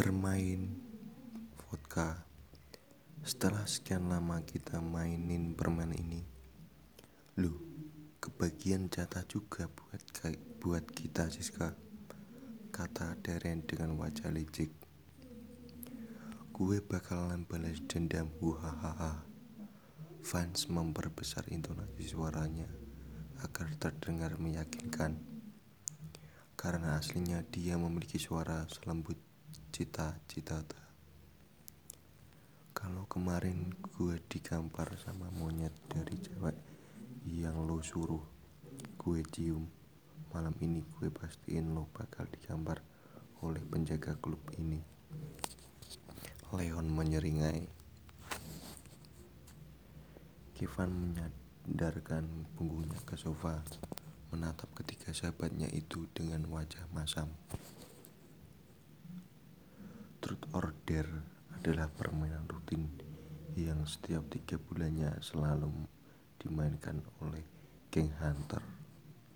bermain vodka. Setelah sekian lama kita mainin permen ini Lu, kebagian jatah juga buat buat kita Siska Kata Darren dengan wajah licik. Gue bakalan balas dendam Huhahaha Fans memperbesar intonasi suaranya agar terdengar meyakinkan. Karena aslinya dia memiliki suara selembut cita-cita. Kalau kemarin gue digampar sama monyet dari cewek yang lo suruh gue cium, malam ini gue pastiin lo bakal digampar oleh penjaga klub ini. Leon menyeringai. Kevin menyadarkan punggungnya ke sofa menatap ketiga sahabatnya itu dengan wajah masam. Adalah permainan rutin yang setiap tiga bulannya selalu dimainkan oleh geng hunter.